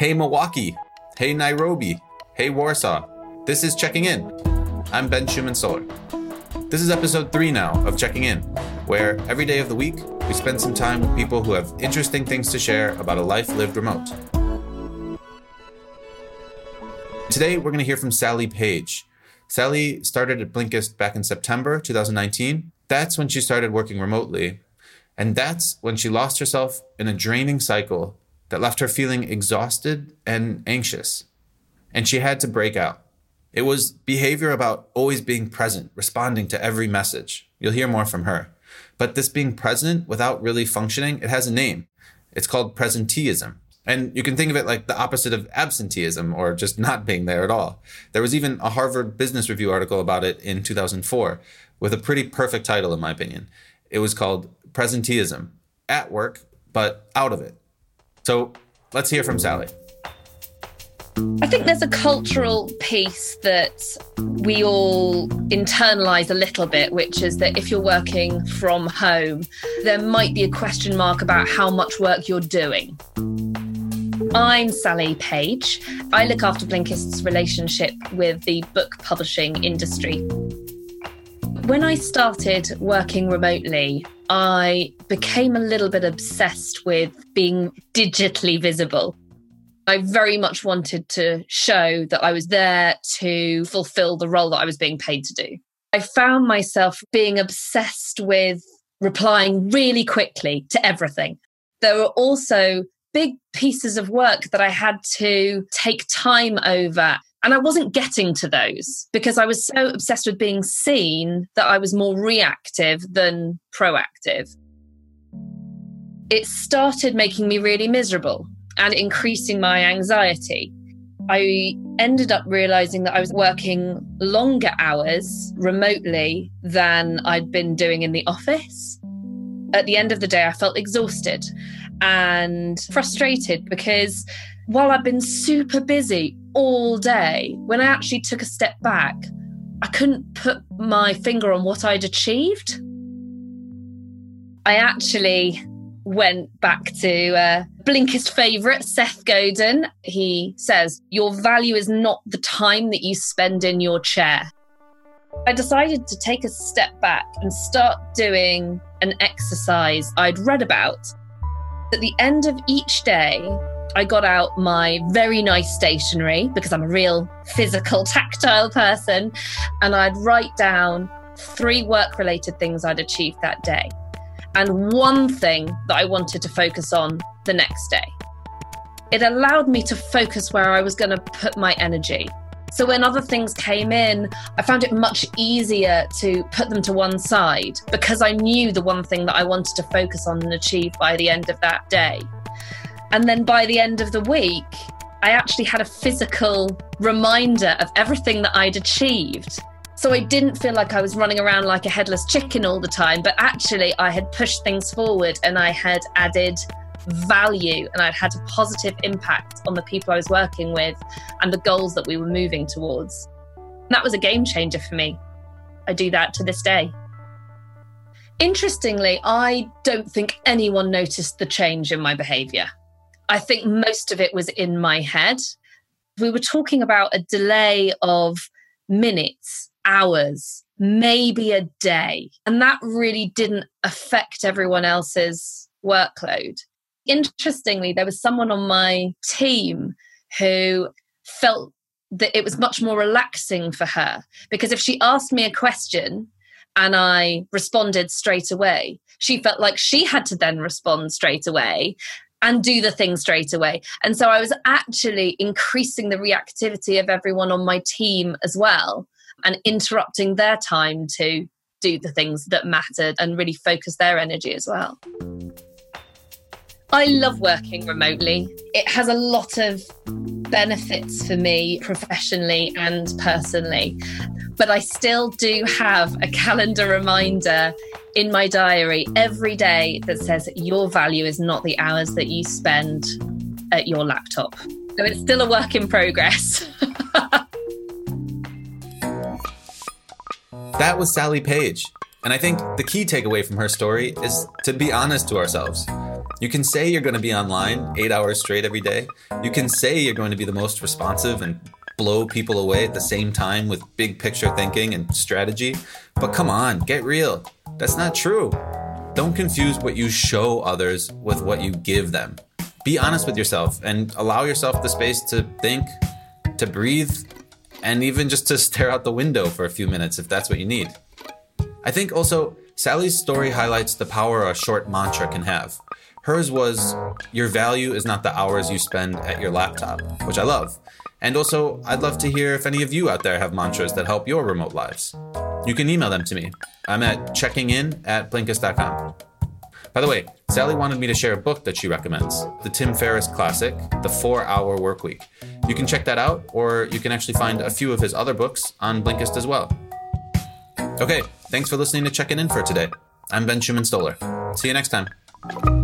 Hey Milwaukee. Hey Nairobi. Hey Warsaw. This is Checking In. I'm Ben Schuman-Stoler. This is episode three now of Checking In, where every day of the week we spend some time with people who have interesting things to share about a life lived remote. Today we're going to hear from Sally Page. Sally started at Blinkist back in September 2019. That's when she started working remotely. And that's when she lost herself in a draining cycle that left her feeling exhausted and anxious. And she had to break out. It was behavior about always being present, responding to every message. You'll hear more from her. But this being present without really functioning, it has a name. It's called presenteeism. And you can think of it like the opposite of absenteeism or just not being there at all. There was even a Harvard Business Review article about it in 2004 with a pretty perfect title, in my opinion. It was called Presenteeism at work, but out of it. So let's hear from Sally. I think there's a cultural piece that we all internalize a little bit, which is that if you're working from home, there might be a question mark about how much work you're doing. I'm Sally Page. I look after Blinkist's relationship with the book publishing industry. When I started working remotely, I became a little bit obsessed with being digitally visible. I very much wanted to show that I was there to fulfill the role that I was being paid to do. I found myself being obsessed with replying really quickly to everything. There were also big pieces of work that I had to take time over. And I wasn't getting to those because I was so obsessed with being seen that I was more reactive than proactive. It started making me really miserable and increasing my anxiety. I ended up realizing that I was working longer hours remotely than I'd been doing in the office. At the end of the day, I felt exhausted and frustrated because while I've been super busy all day, when I actually took a step back, I couldn't put my finger on what I'd achieved. I actually went back to uh, Blinkist favourite, Seth Godin. He says, Your value is not the time that you spend in your chair. I decided to take a step back and start doing an exercise I'd read about at the end of each day, I got out my very nice stationery because I'm a real physical, tactile person, and I'd write down three work related things I'd achieved that day and one thing that I wanted to focus on the next day. It allowed me to focus where I was going to put my energy. So when other things came in, I found it much easier to put them to one side because I knew the one thing that I wanted to focus on and achieve by the end of that day. And then by the end of the week, I actually had a physical reminder of everything that I'd achieved. So I didn't feel like I was running around like a headless chicken all the time, but actually I had pushed things forward and I had added value and I'd had a positive impact on the people I was working with and the goals that we were moving towards. And that was a game changer for me. I do that to this day. Interestingly, I don't think anyone noticed the change in my behavior. I think most of it was in my head. We were talking about a delay of minutes, hours, maybe a day. And that really didn't affect everyone else's workload. Interestingly, there was someone on my team who felt that it was much more relaxing for her because if she asked me a question and I responded straight away, she felt like she had to then respond straight away and do the thing straight away. And so I was actually increasing the reactivity of everyone on my team as well and interrupting their time to do the things that mattered and really focus their energy as well. I love working remotely. It has a lot of benefits for me professionally and personally. But I still do have a calendar reminder in my diary every day that says your value is not the hours that you spend at your laptop. So it's still a work in progress. that was Sally Page. And I think the key takeaway from her story is to be honest to ourselves. You can say you're going to be online eight hours straight every day. You can say you're going to be the most responsive and blow people away at the same time with big picture thinking and strategy. But come on, get real. That's not true. Don't confuse what you show others with what you give them. Be honest with yourself and allow yourself the space to think, to breathe, and even just to stare out the window for a few minutes if that's what you need. I think also Sally's story highlights the power a short mantra can have. Hers was, Your value is not the hours you spend at your laptop, which I love. And also, I'd love to hear if any of you out there have mantras that help your remote lives. You can email them to me. I'm at checkingin at blinkist.com. By the way, Sally wanted me to share a book that she recommends the Tim Ferriss classic, The Four Hour Workweek. You can check that out, or you can actually find a few of his other books on Blinkist as well. Okay, thanks for listening to Checking In for today. I'm Ben Schuman-Stoler. See you next time.